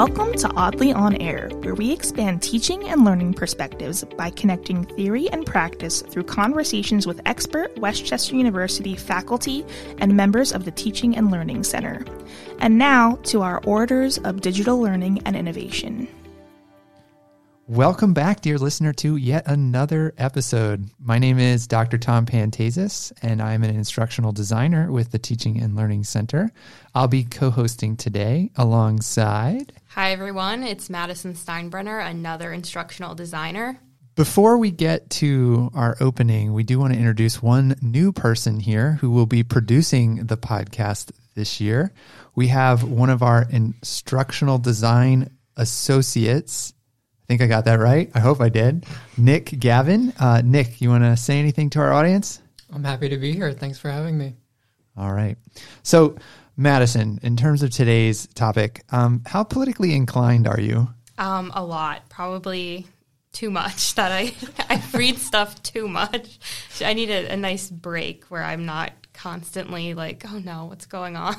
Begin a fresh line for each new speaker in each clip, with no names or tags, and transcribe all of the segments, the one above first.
Welcome to ODLI On Air, where we expand teaching and learning perspectives by connecting theory and practice through conversations with expert West Chester University faculty and members of the Teaching and Learning Center. And now to our Orators of Digital Learning and Innovation.
Welcome back, dear listener, to yet another episode. My name is Dr. Tom Pantazes, and I'm an instructional designer with the Teaching and Learning Center. I'll be co hosting today alongside.
Hi, everyone. It's Madison Steinbrenner, another instructional designer.
Before we get to our opening, we do want to introduce one new person here who will be producing the podcast this year. We have one of our instructional design associates think I got that right. I hope I did. Nick Gavin. Uh, Nick, you want to say anything to our audience?
I'm happy to be here. Thanks for having me.
All right. So, Madison, in terms of today's topic, um, how politically inclined are you?
Um, a lot, probably too much. That I I read stuff too much. I need a, a nice break where I'm not constantly like, oh no, what's going on?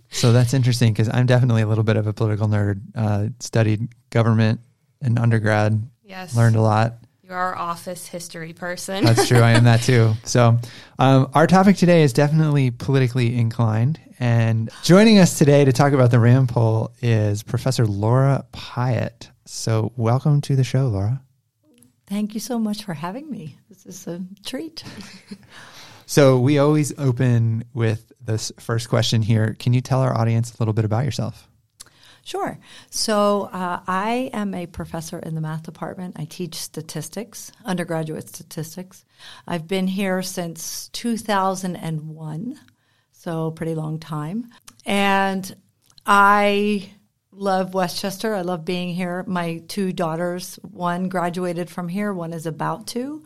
so that's interesting because I'm definitely a little bit of a political nerd. Uh, studied government in undergrad.
Yes.
Learned a lot.
You're our office history person.
That's true. I am that too. So, um, our topic today is definitely politically inclined. And joining us today to talk about the Ram poll is Professor Laura Pyott. So, welcome to the show, Laura.
Thank you so much for having me. This is a treat.
so, we always open with this first question here. Can you tell our audience a little bit about yourself?
Sure. So uh, I am a professor in the math department. I teach statistics, undergraduate statistics. I've been here since 2001, so pretty long time. And I love West Chester. I love being here. My two daughters, one graduated from here, one is about to.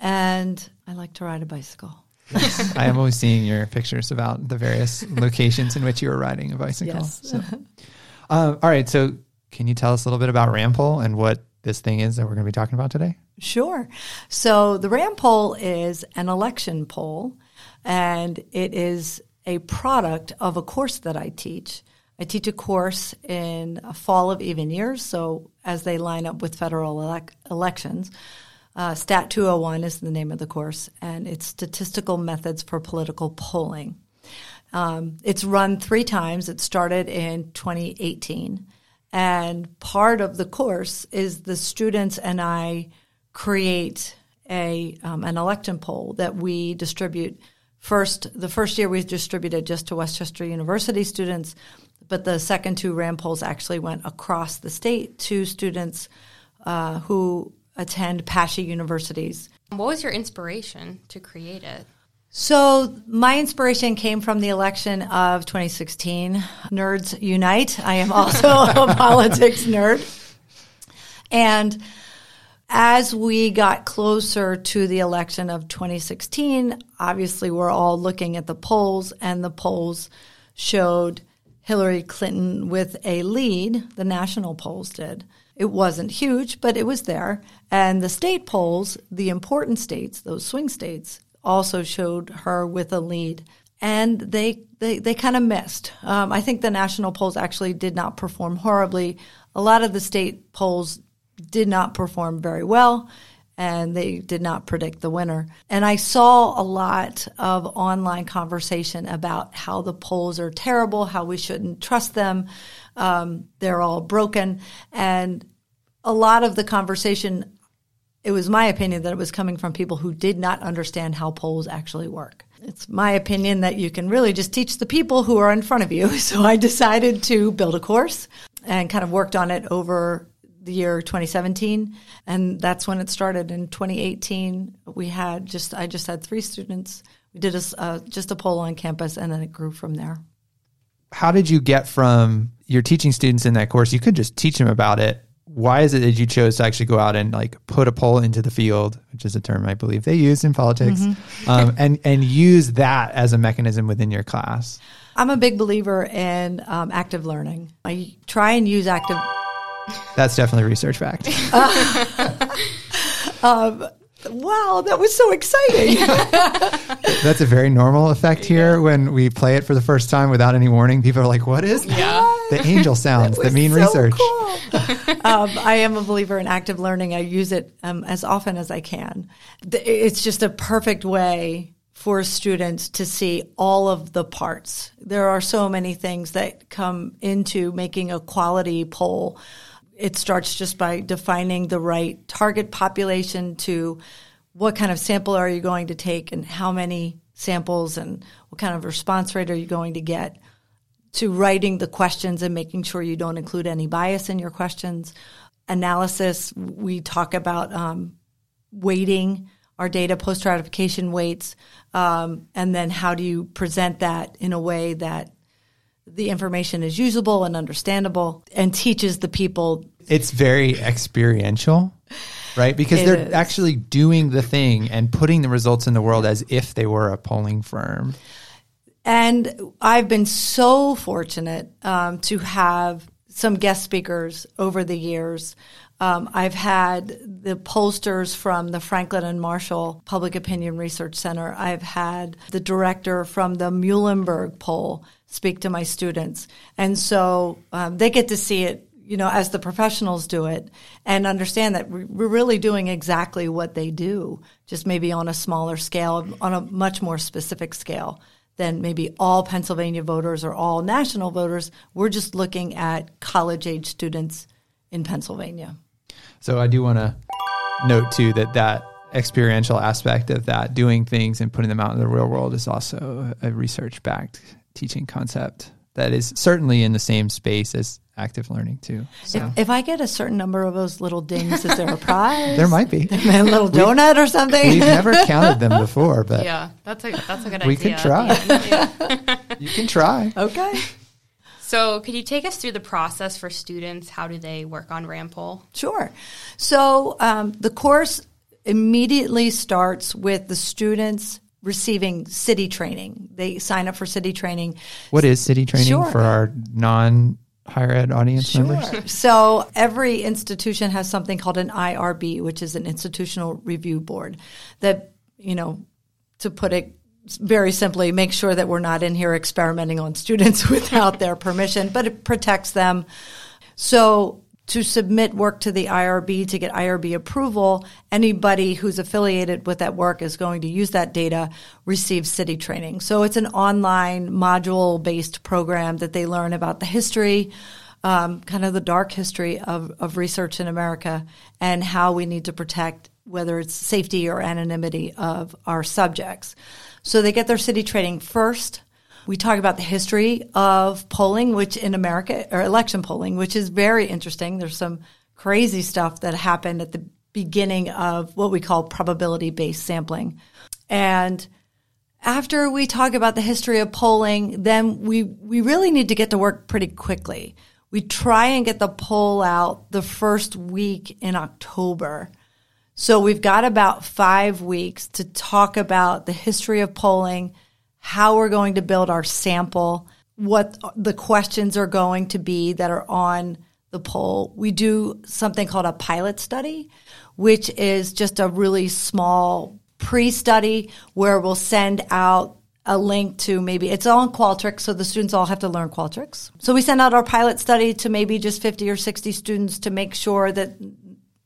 And I like to ride a bicycle.
I am always seeing your pictures about the various locations in which you are riding a bicycle.
Yes. So.
Uh, all right. So, can you tell us a little bit about Ram and what this thing is that we're going to be talking about today?
Sure. So, the Ram poll is an election poll, and it is a product of a course that I teach. I teach a course in fall of even years, so as they line up with federal elec- elections. Uh, Stat 201 is the name of the course, and it's Statistical Methods for Political Polling. Um, it's run three times. It started in 2018. And part of the course is the students and I create a um, an election poll that we distribute. First, the first year we distributed just to West Chester University students, but the second two Ram polls actually went across the state to students uh, who attend PASSHE universities.
What was your inspiration to create it?
So my inspiration came from the election of 2016. Nerds unite. I am also a politics nerd. And as we got closer to the election of 2016, obviously we're all looking at the polls and the polls showed Hillary Clinton with a lead. The national polls did. It wasn't huge, but it was there. And the state polls, the important states, those swing states, also showed her with a lead. And they, they, they kind of missed. Um, I think the national polls actually did not perform horribly. A lot of the state polls did not perform very well and they did not predict the winner. And I saw a lot of online conversation about how the polls are terrible, how we shouldn't trust them, um, they're all broken. And a lot of the conversation it was my opinion that it was coming from people who did not understand how polls actually work. It's my opinion that you can really just teach the people who are in front of you. So I decided to build a course and kind of worked on it over the year 2017 and that's when it started. In 2018 we had just i just had three students. We did a, uh, just a poll on campus and then it grew from there.
How did you get from your teaching students in that course? You could just teach them about it why is it that you chose to actually go out and like put a poll into the field, which is a term I believe they use in politics, mm-hmm. um, and and use that as a mechanism within your class?
I'm a big believer in um, active learning. I try and use active.
That's definitely research fact.
um, wow, that was so exciting.
That's a very normal effect here when we play it for the first time without any warning. People are like, what is that?
Yeah.
The angel sounds that mean
so
research.
Cool. um, I am a believer in active learning. I use it um, as often as I can. It's just a perfect way for students to see all of the parts. There are so many things that come into making a quality poll. It starts just by defining the right target population to what kind of sample are you going to take and how many samples and what kind of response rate are you going to get to writing the questions and making sure you don't include any bias in your questions. Analysis, we talk about um, weighting our data, post stratification weights, um, and then how do you present that in a way that the information is usable and understandable and teaches the people.
It's very experiential, right? Because
It
they're
is.
actually doing the thing and putting the results in the world as if they were a polling firm.
And I've been so fortunate um, to have some guest speakers over the years. Um, I've had the pollsters from the Franklin and Marshall Public Opinion Research Center. I've had the director from the Muhlenberg poll speak to my students. And so um, they get to see it, you know, as the professionals do it and understand that we- we're really doing exactly what they do, just maybe on a smaller scale, on a much more specific scale than maybe all Pennsylvania voters or all national voters. We're just looking at college age students in Pennsylvania.
So I do want to note too that that experiential aspect of that, doing things and putting them out in the real world, is also a research backed teaching concept that is certainly in the same space as active learning too. So
If, if I get a certain number of those little dings, is there a prize?
there might be.
a little donut or something.
We've never counted them before, but
Yeah, that's a that's a good
We
idea.
We could try.
at the end. Yeah.
you can try.
okay.
So, could you take us through the process for students? How do they work on Ram Poll?
Sure. So um, the course immediately starts with the students receiving CITI training. They sign up for CITI training.
What is CITI training
Sure.
for our non higher ed audience members?
So every institution has something called an IRB, which is an institutional review board that, you know, to put it very simply, make sure that we're not in here experimenting on students without their permission, but it protects them. So to submit work to the IRB to get IRB approval, anybody who's affiliated with that work is going to use that data, receive CITI training. So it's an online module based program that they learn about the history, um, kind of the dark history of, of research in America and how we need to protect whether it's safety or anonymity of our subjects. So they get their CITI training first. We talk about the history of polling, which in America, or election polling, which is very interesting. There's some crazy stuff that happened at the beginning of what we call probability based sampling. And after we talk about the history of polling, then we, we really need to get to work pretty quickly. We try and get the poll out the first week in October. So we've got about five weeks to talk about the history of polling, how we're going to build our sample, what the questions are going to be that are on the poll. We do something called a pilot study, which is just a really small pre-study where we'll send out a link to maybe it's all in Qualtrics, so the students all have to learn Qualtrics. So we send out our pilot study to maybe just 50 or 60 students to make sure that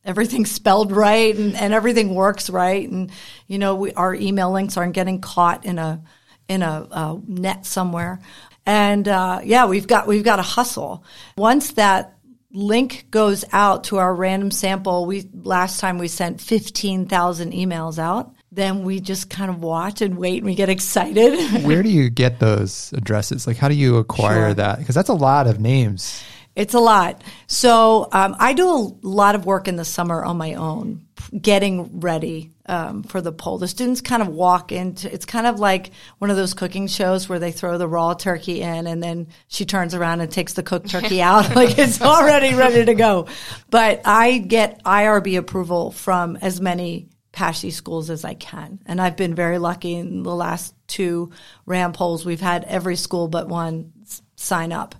everything's spelled right and, and everything works right. And, you know, we, our email links aren't getting caught in a, in a, uh net somewhere. And, uh, yeah, we've got, we've got to hustle. Once that link goes out to our random sample, we, last time we sent 15,000 emails out. Then we just kind of watch and wait and we get excited.
Where do you get those addresses? Like, how do you acquire
Sure.
that? Because that's a lot of names.
It's a lot. So um, I do a lot of work in the summer on my own, getting ready um, for the poll. The students kind of walk into. It's kind of like one of those cooking shows where they throw the raw turkey in, and then she turns around and takes the cooked turkey out, like it's already ready to go. But I get IRB approval from as many PASSHE schools as I can, and I've been very lucky in the last two RAM polls. We've had every school but one sign up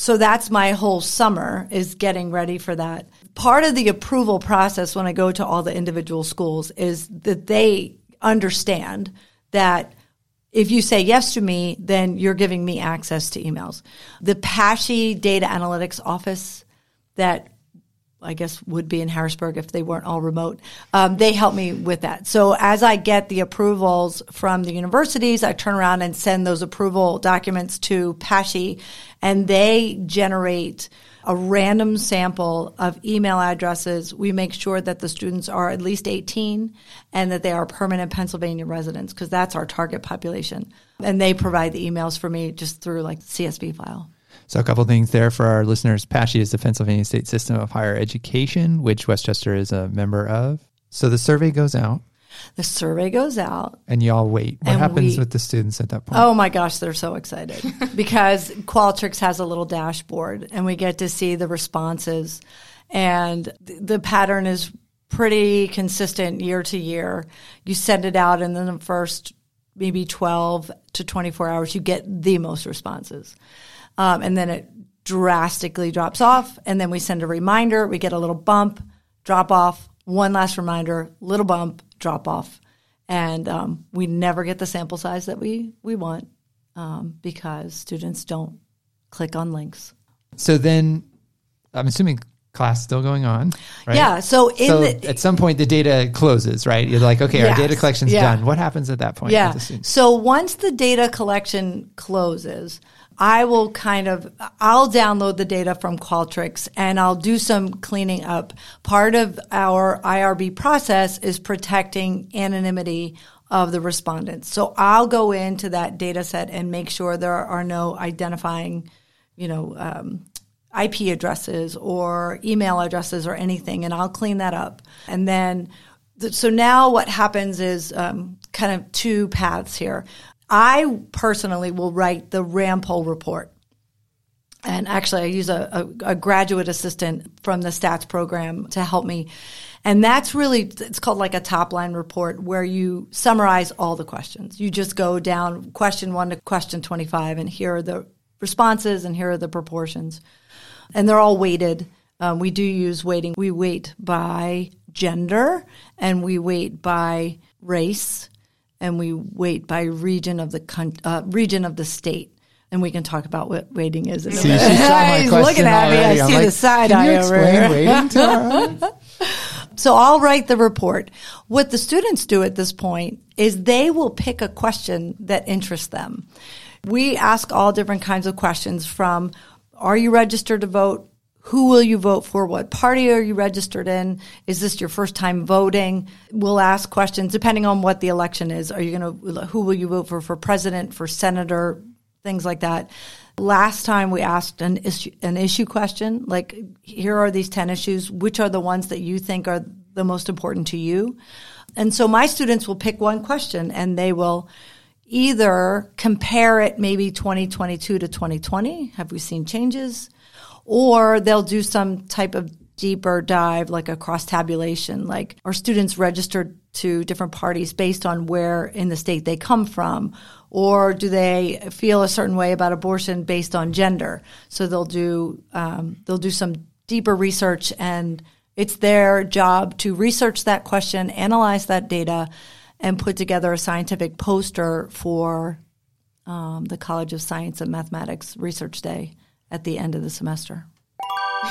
so that's my whole summer is getting ready for that. Part of the approval process when I go to all the individual schools is that they understand that if you say yes to me, then you're giving me access to emails. The PASSHE data analytics office that I guess would be in Harrisburg if they weren't all remote. Um, they help me with that. So as I get the approvals from the universities, I turn around and send those approval documents to PASSHE and they generate a random sample of email addresses. We make sure that the students are at least 18 and that they are permanent Pennsylvania residents because that's our target population. And they provide the emails for me just through like CSV file.
So a couple things there for our listeners. PASSHE is the Pennsylvania State System of Higher Education, which West Chester is a member of. So the survey goes out.
The survey goes out.
And y'all wait. What happens
we-
with the students at that point?
Oh my gosh, they're so excited because Qualtrics has a little dashboard and we get to see the responses. And th- the pattern is pretty consistent year to year. You send it out and then the first maybe 12 to 24 hours, you get the most responses. Um, and then it drastically drops off. And then we send a reminder. We get a little bump, drop off, one last reminder, little bump, drop off. And um, we never get the sample size that we, we want um, because students don't click on links.
So then I'm assuming class still going on, right?
Yeah. So in
so
the,
at some point the data closes, right? You're like, okay, our data collection's
Yeah.
done. What happens at that point?
Yeah.
with the students?
So once the data collection closes, I will kind of, I'll download the data from Qualtrics and I'll do some cleaning up. Part of our IRB process is protecting anonymity of the respondents. So I'll go into that data set and make sure there are no identifying, you know, um, IP addresses or email addresses or anything, and I'll clean that up. And then, th- so now what happens is um, kind of two paths here. I personally will write the RAM poll report. And actually, I use a, a, a graduate assistant from the stats program to help me. And that's really, it's called like a top line report where you summarize all the questions. You just go down question one to question 25, and here are the responses, and here are the proportions. And they're all weighted. Um, we do use weighting. We weight by gender, and we weight by race, and we weight by region of the coun- uh, region of the state. And we can talk about what weighting is. In
See, she saw my
He's looking at me.
already.
I see
like,
the side eye over here. So I'll write the report. What the students do at this point is they will pick a question that interests them. We ask all different kinds of questions from are you registered to vote? Who will you vote for? What party are you registered in? Is this your first time voting? We'll ask questions depending on what the election is. Are you going to, who will you vote for, for president, for senator, things like that. Last time we asked an issue, an issue question, like here are these 10 issues. Which are the ones that you think are the most important to you? And so my students will pick one question and they will either compare it maybe 2022 to 2020. Have we seen changes? Or they'll do some type of deeper dive, like a cross tabulation, like are students registered to different parties based on where in the state they come from? Or do they feel a certain way about abortion based on gender? So they'll do, um, they'll do some deeper research and it's their job to research that question, analyze that data, and put together a scientific poster for um, the College of Science and Mathematics Research Day at the end of the semester.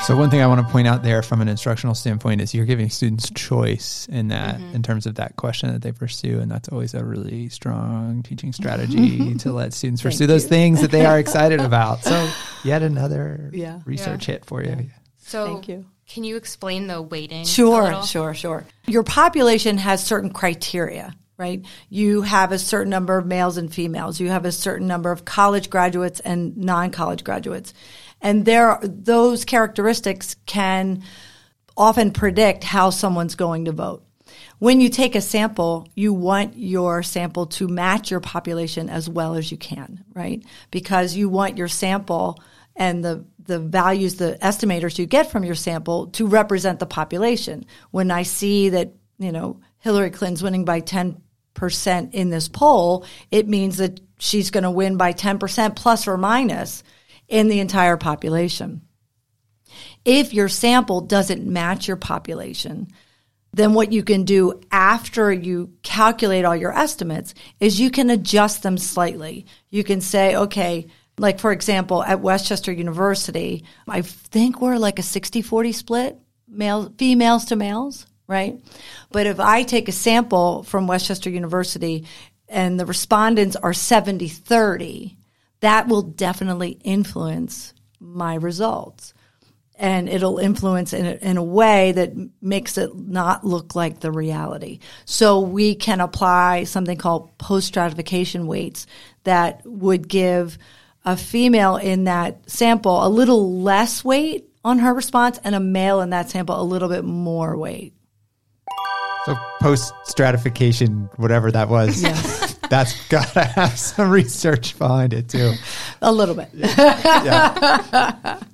So one thing I want to point out there from an instructional standpoint is you're giving students choice in that
Mm-hmm.
in terms of that question that they pursue and that's always a really strong teaching strategy to let students pursue those things that they are excited about. So yet another
Yeah.
research hit for you.
So
Thank you.
Can you explain the weighting?
Sure, sure, sure. Your population has certain criteria, right? You have a certain number of males and females. You have a certain number of college graduates and non-college graduates. And there, those characteristics can often predict how someone's going to vote. When you take a sample, you want your sample to match your population as well as you can, right? Because you want your sample and the the values, the estimators you get from your sample to represent the population. When I see that, you know, Hillary Clinton's winning by 10% in this poll, it means that she's going to win by 10% plus or minus in the entire population. If your sample doesn't match your population, then what you can do after you calculate all your estimates is you can adjust them slightly. You can say, okay, like for example, at West Chester University, I think we're like a 60-40 split, male females to males, right? But if I take a sample from West Chester University and the respondents are 70-30, that will definitely influence my results and it'll influence in a, in a way that makes it not look like the reality. So we can apply something called post stratification weights that would give a female in that sample a little less weight on her response and a male in that sample a little bit more weight.
So post stratification, whatever that was, that's got to have some research behind it too.
A little bit.
Yeah.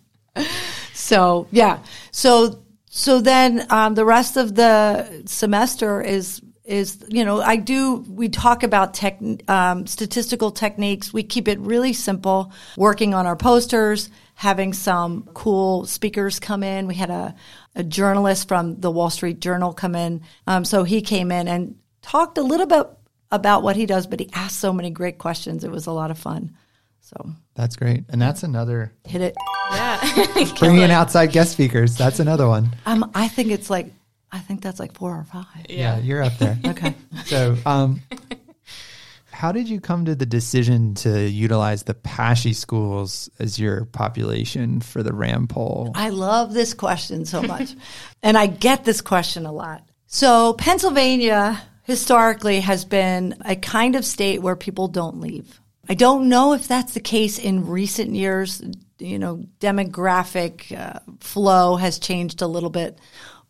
So yeah. So so then um, the rest of the semester is is you know I do we talk about tech um, statistical techniques. We keep it really simple. Working on our posters, having some cool speakers come in. We had a a journalist from the Wall Street Journal come in. Um, so he came in and talked a little bit about what he does, but he asked so many great questions. It was a lot of fun. So
That's great. And that's another
hit it.
Yeah.
bringing in outside guest speakers. That's another one.
Um, I think it's like I think that's like four or five.
Yeah, you're up there.
Okay.
So, um, how did you come to the decision to utilize the PASSHE schools as your population for the RAM poll?
I love this question so much. and I get this question a lot. So, Pennsylvania historically has been a kind of state where people don't leave. I don't know if that's the case in recent years. You know, demographic uh, flow has changed a little bit,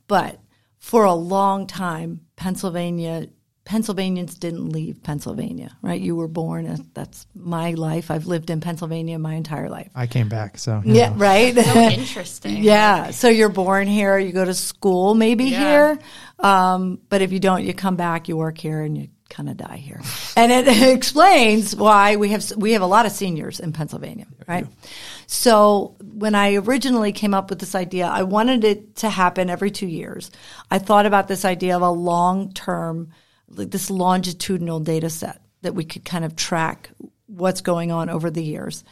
but for a long time, Pennsylvania Pennsylvanians didn't leave Pennsylvania, right? You were born. That's my life. I've lived in Pennsylvania my entire life.
I came back, so
Yeah, right.
So interesting.
Yeah. So you're born here, you go to school maybe
Yeah.
here. Um, but if you don't, you come back, you work here and you kind of die here. And it explains why we have, we have a lot of seniors in Pennsylvania, right? So when I originally came up with this idea, I wanted it to happen every two years. I thought about this idea of a long term, like this longitudinal data set that we could kind of track what's going on over the years.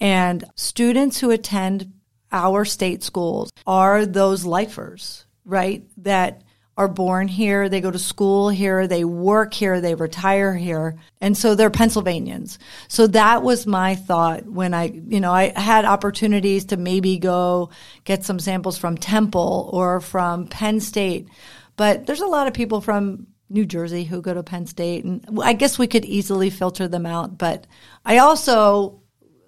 And students who attend our state schools are those lifers, right? That are born here, they go to school here, they work here, they retire here. And so they're Pennsylvanians. So that was my thought when I, you know, I had opportunities to maybe go get some samples from Temple or from Penn State. But there's a lot of people from New Jersey who go to Penn State and I guess we could easily filter them out, but I also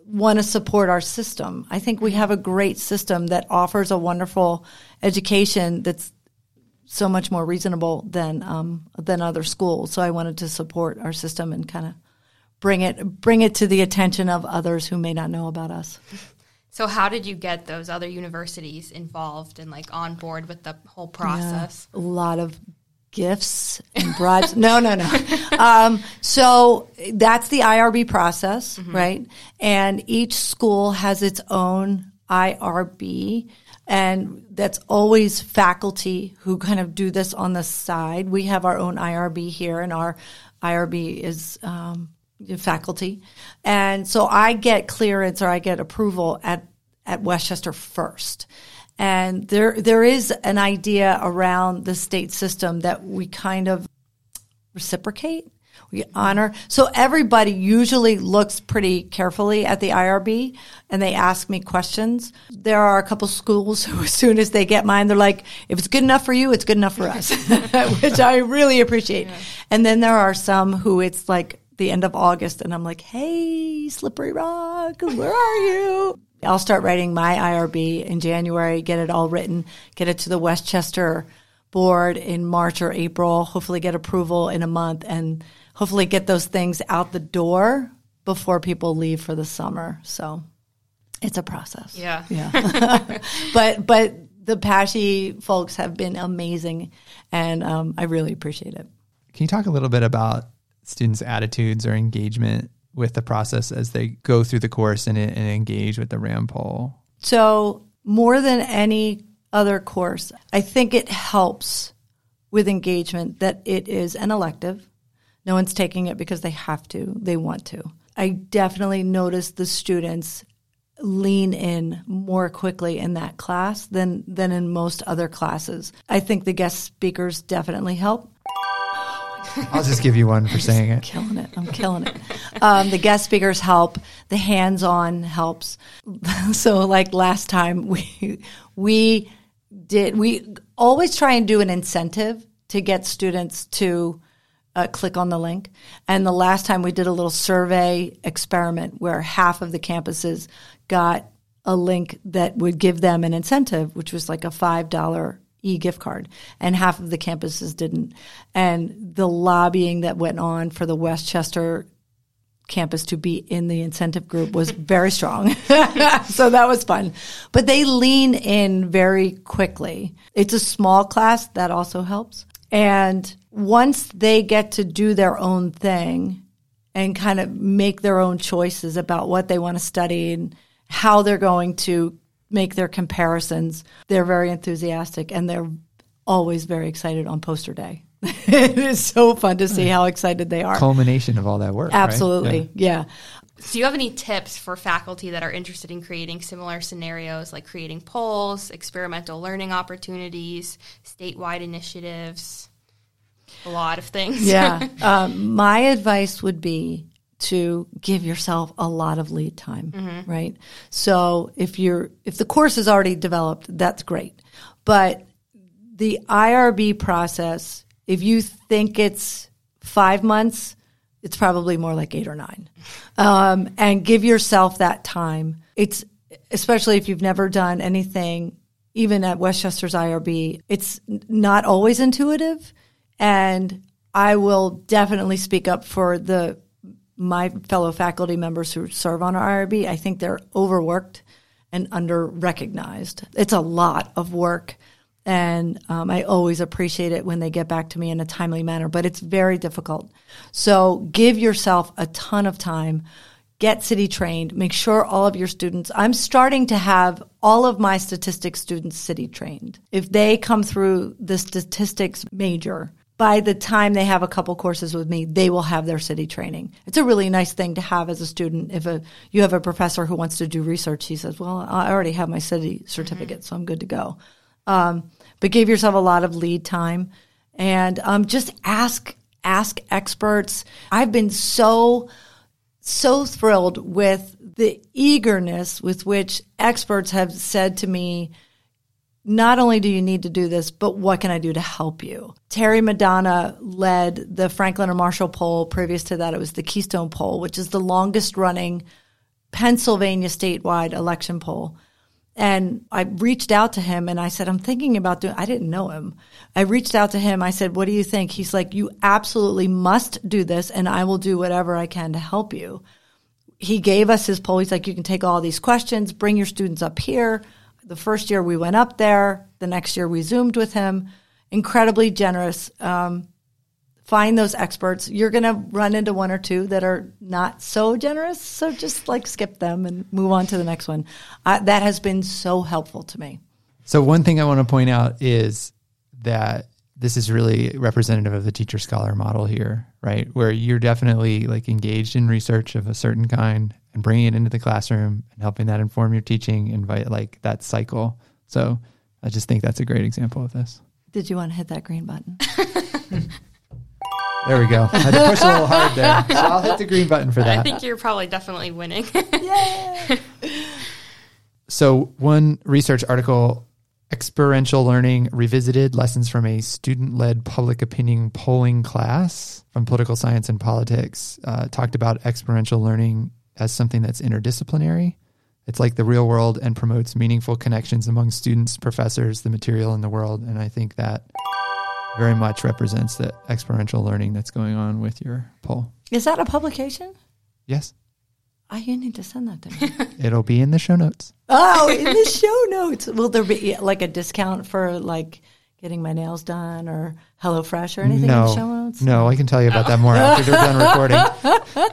want to support our system. I think we have a great system that offers a wonderful education that's so much more reasonable than um, than other schools. So I wanted to support our system and kind of bring it bring it to the attention of others who may not know about us.
So how did you get those other universities involved and like on board with the whole process?
A lot of gifts and bribes. no, no, no. Um, so that's the IRB process, right? And each school has its own IRB. And that's always faculty who kind of do this on the side. We have our own IRB here, and our IRB is um, faculty. And so I get clearance or I get approval at, at West Chester first. And there, there is an idea around the state system that we kind of reciprocate. We honor. So everybody usually looks pretty carefully at the IRB and they ask me questions. There are a couple schools who, as soon as they get mine, they're like, if it's good enough for you, it's good enough for us, which I really appreciate. And then there are some who it's like the end of August and I'm like, hey, Slippery Rock, where are you? I'll start writing my IRB in January, get it all written, get it to the West Chester board in March or April, hopefully get approval in a month and hopefully get those things out the door before people leave for the summer. So it's a process.
Yeah.
Yeah. but but the PASSHE folks have been amazing and um, I really appreciate it.
Can you talk a little bit about students' attitudes or engagement with the process as they go through the course and, and engage with the RAM poll?
So, more than any other course, I think it helps with engagement that it is an elective. No one's taking it because they have to, they want to. I definitely noticed the students lean in more quickly in that class than than in most other classes. I think the guest speakers definitely help.
I'll just give you one for saying it.
I'm killing it. I'm killing it. Um, the guest speakers help. The hands-on helps. so, like last time, we we did we always try and do an incentive to get students to uh, click on the link. And the last time we did a little survey experiment where half of the campuses got a link that would give them an incentive, which was like a five dollar e gift card, and half of the campuses didn't. And the lobbying that went on for the West Chester campus to be in the incentive group was very strong. so that was fun. But they lean in very quickly. It's a small class, that also helps. And once they get to do their own thing and kind of make their own choices about what they want to study and how they're going to make their comparisons, they're very enthusiastic and they're always very excited on poster day. it is so fun to see how excited they are.
Culmination of all that work. right?
Absolutely. Yeah.
Do you have any tips for faculty that are interested in creating similar scenarios, like creating polls, experimental learning opportunities, statewide initiatives? A lot of things.
Yeah. um, my advice would be to give yourself a lot of lead time, right? So if you're if the course is already developed, that's great. But the IRB process, if you think it's five months, it's probably more like eight or nine. Um, and give yourself that time. It's especially if you've never done anything, even at West Chester's IRB, it's not always intuitive. And I will definitely speak up for the my fellow faculty members who serve on our IRB. I think they're overworked and under recognized. It's a lot of work. And um, I always appreciate it when they get back to me in a timely manner, but it's very difficult. So give yourself a ton of time. Get CITI trained. Make sure all of your students, I'm starting to have all of my statistics students CITI trained. If they come through the statistics major, by the time they have a couple courses with me, they will have their CITI training. It's a really nice thing to have as a student. If a, you have a professor who wants to do research, he says, well, I already have my CITI certificate, so I'm good to go. Um, but give yourself a lot of lead time and um, just ask ask experts. I've been so so thrilled with the eagerness with which experts have said to me, not only do you need to do this, but what can I do to help you? Terry Madonna led the Franklin and Marshall poll. Previous to that, it was the Keystone poll, which is the longest running Pennsylvania statewide election poll. And I reached out to him and I said, I'm thinking about doing, I didn't know him. I reached out to him. I said, what do you think? He's like, you absolutely must do this and I will do whatever I can to help you. He gave us his poll. He's like, you can take all these questions, bring your students up here. The first year we went up there. The next year we Zoomed with him. Incredibly generous. Um, find those experts. You're going to run into one or two that are not so generous. So just like skip them and move on to the next one. Uh, that has been so helpful to me.
So one thing I want to point out is that this is really representative of the teacher scholar model here, right? Where you're definitely like engaged in research of a certain kind and bringing it into the classroom and helping that inform your teaching, invite like that cycle. So I just think that's a great example of this.
Did you want to hit that green button?
There we go. I had to push a little hard there. So I'll hit the green button for that.
I think you're probably definitely winning. Yay.
So, one research article, Experiential Learning Revisited Lessons from a Student Led Public Opinion Polling Class from Political Science and Politics, uh, talked about experiential learning as something that's interdisciplinary. It's like the real world and promotes meaningful connections among students, professors, the material in the world. And I think that very much represents the experiential learning that's going on with your poll.
Is that a publication?
Yes,
Oh, you need to send that to me.
it'll be in the show notes.
oh, in the show notes. Will there be like a discount for like getting my nails done or HelloFresh or anything in the show
No,
notes?
no, I can tell you about that more after we're done recording.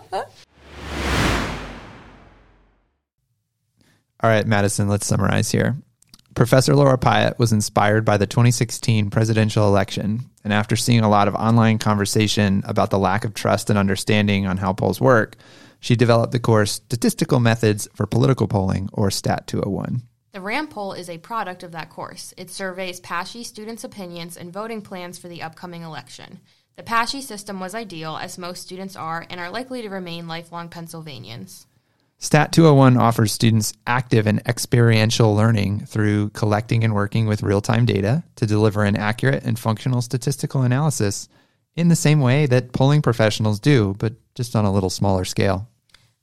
All right, Madison, let's summarize here. Professor Laura Pyott was inspired by the 2016 presidential election And after seeing a lot of online conversation about the lack of trust and understanding on how polls work, she developed the course Statistical Methods for Political Polling, or STAT 201.
The RAM poll is a product of that course. It surveys PASSHE students' opinions and voting plans for the upcoming election. The PASSHE system was ideal, as most students are and are likely to remain lifelong Pennsylvanians.
STAT 201 offers students active and experiential learning through collecting and working with real time data to deliver an accurate and functional statistical analysis in the same way that polling professionals do, but just on a little smaller scale.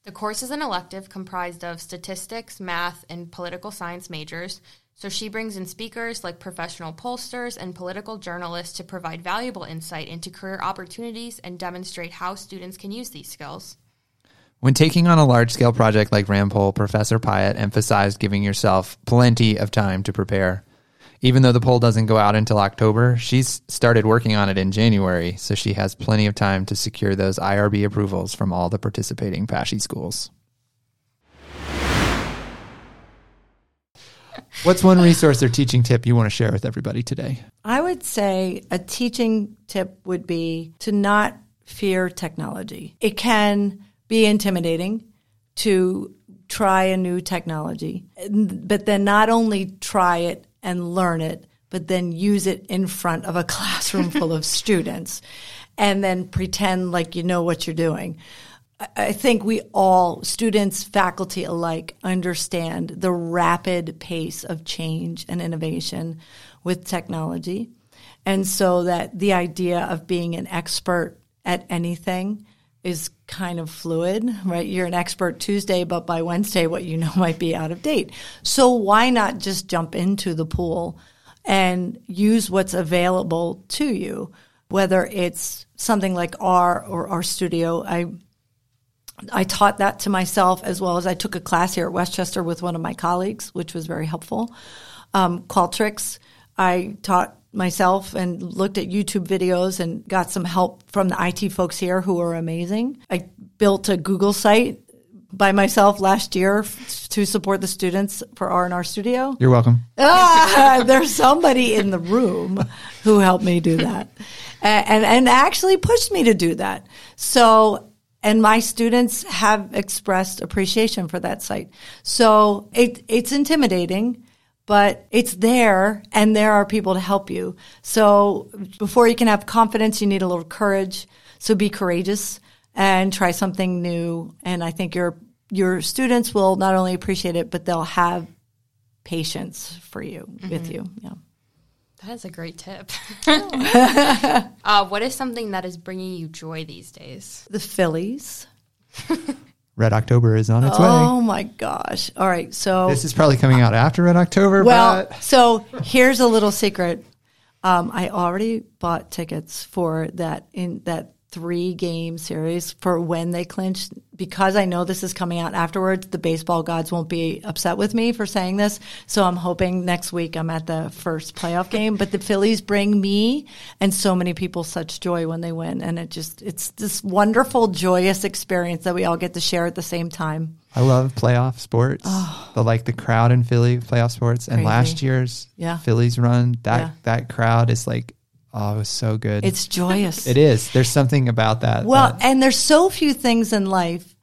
The course is an elective comprised of statistics, math, and political science majors. So she brings in speakers like professional pollsters and political journalists to provide valuable insight into career opportunities and demonstrate how students can use these skills.
When taking on a large scale project like RAM poll, Professor Pyott emphasized giving yourself plenty of time to prepare. Even though the poll doesn't go out until October, she's started working on it in January, so she has plenty of time to secure those IRB approvals from all the participating PASSHE schools. What's one resource or teaching tip you want to share with everybody today?
I would say a teaching tip would be to not fear technology. It can be intimidating to try a new technology, but then not only try it and learn it, but then use it in front of a classroom full of students and then pretend like you know what you're doing. I think we all, students, faculty alike, understand the rapid pace of change and innovation with technology. And so that the idea of being an expert at anything is kind of fluid, right? You're an expert Tuesday, but by Wednesday, what you know might be out of date. So why not just jump into the pool and use what's available to you? Whether it's something like R or RStudio, I I taught that to myself as well as I took a class here at West Chester with one of my colleagues, which was very helpful. Um, Qualtrics, I taught myself and looked at YouTube videos and got some help from the IT folks here who are amazing. I built a Google site by myself last year to support the students for R&R Studio.
You're welcome.
Ah, there's somebody in the room who helped me do that, and, and and actually pushed me to do that. So and my students have expressed appreciation for that site. So it, it's intimidating, but it's there and there are people to help you. So before you can have confidence, you need a little courage. So be courageous and try something new. And I think your, your students will not only appreciate it, but they'll have patience for you, mm-hmm. with you. Yeah.
That is a great tip. uh, what is something that is bringing you joy these days?
The Phillies.
Red October is on its
oh,
way.
Oh my gosh. All right. So
this is probably coming out after Red October.
Well,
but.
so here's a little secret. Um, I already bought tickets for that in that three game series for when they clinch because I know this is coming out afterwards. The baseball gods won't be upset with me for saying this. So I'm hoping next week I'm at the first playoff game. But the Phillies bring me and so many people such joy when they win. And it just, it's this wonderful, joyous experience that we all get to share at the same time.
I love playoff sports. Oh, the like the crowd in Philly playoff sports and last year's yeah. Phillies run that yeah. that crowd is like Oh, it was so good.
It's joyous.
it is. There's something about that.
Well,
that,
and there's so few things in life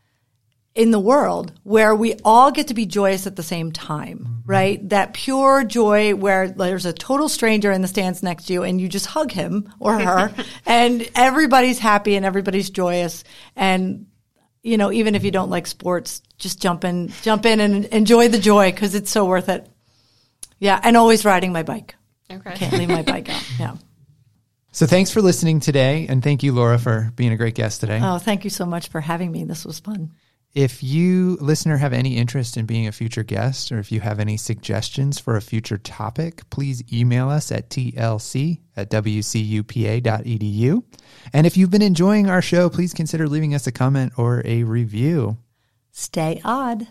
in the world where we all get to be joyous at the same time, mm-hmm. right? That pure joy where there's a total stranger in the stands next to you and you just hug him or her and everybody's happy and everybody's joyous. And, you know, even if you don't like sports, just jump in, jump in and enjoy the joy because it's so worth it. Yeah. And always riding my bike. Okay. Can't leave my bike out. Yeah.
So thanks for listening today. And thank you, Laura, for being a great guest today.
Oh, thank you so much for having me. This was fun.
If you, listener, have any interest in being a future guest or if you have any suggestions for a future topic, please email us at tlc at wcupa.edu. And if you've been enjoying our show, please consider leaving us a comment or a review.
Stay odd.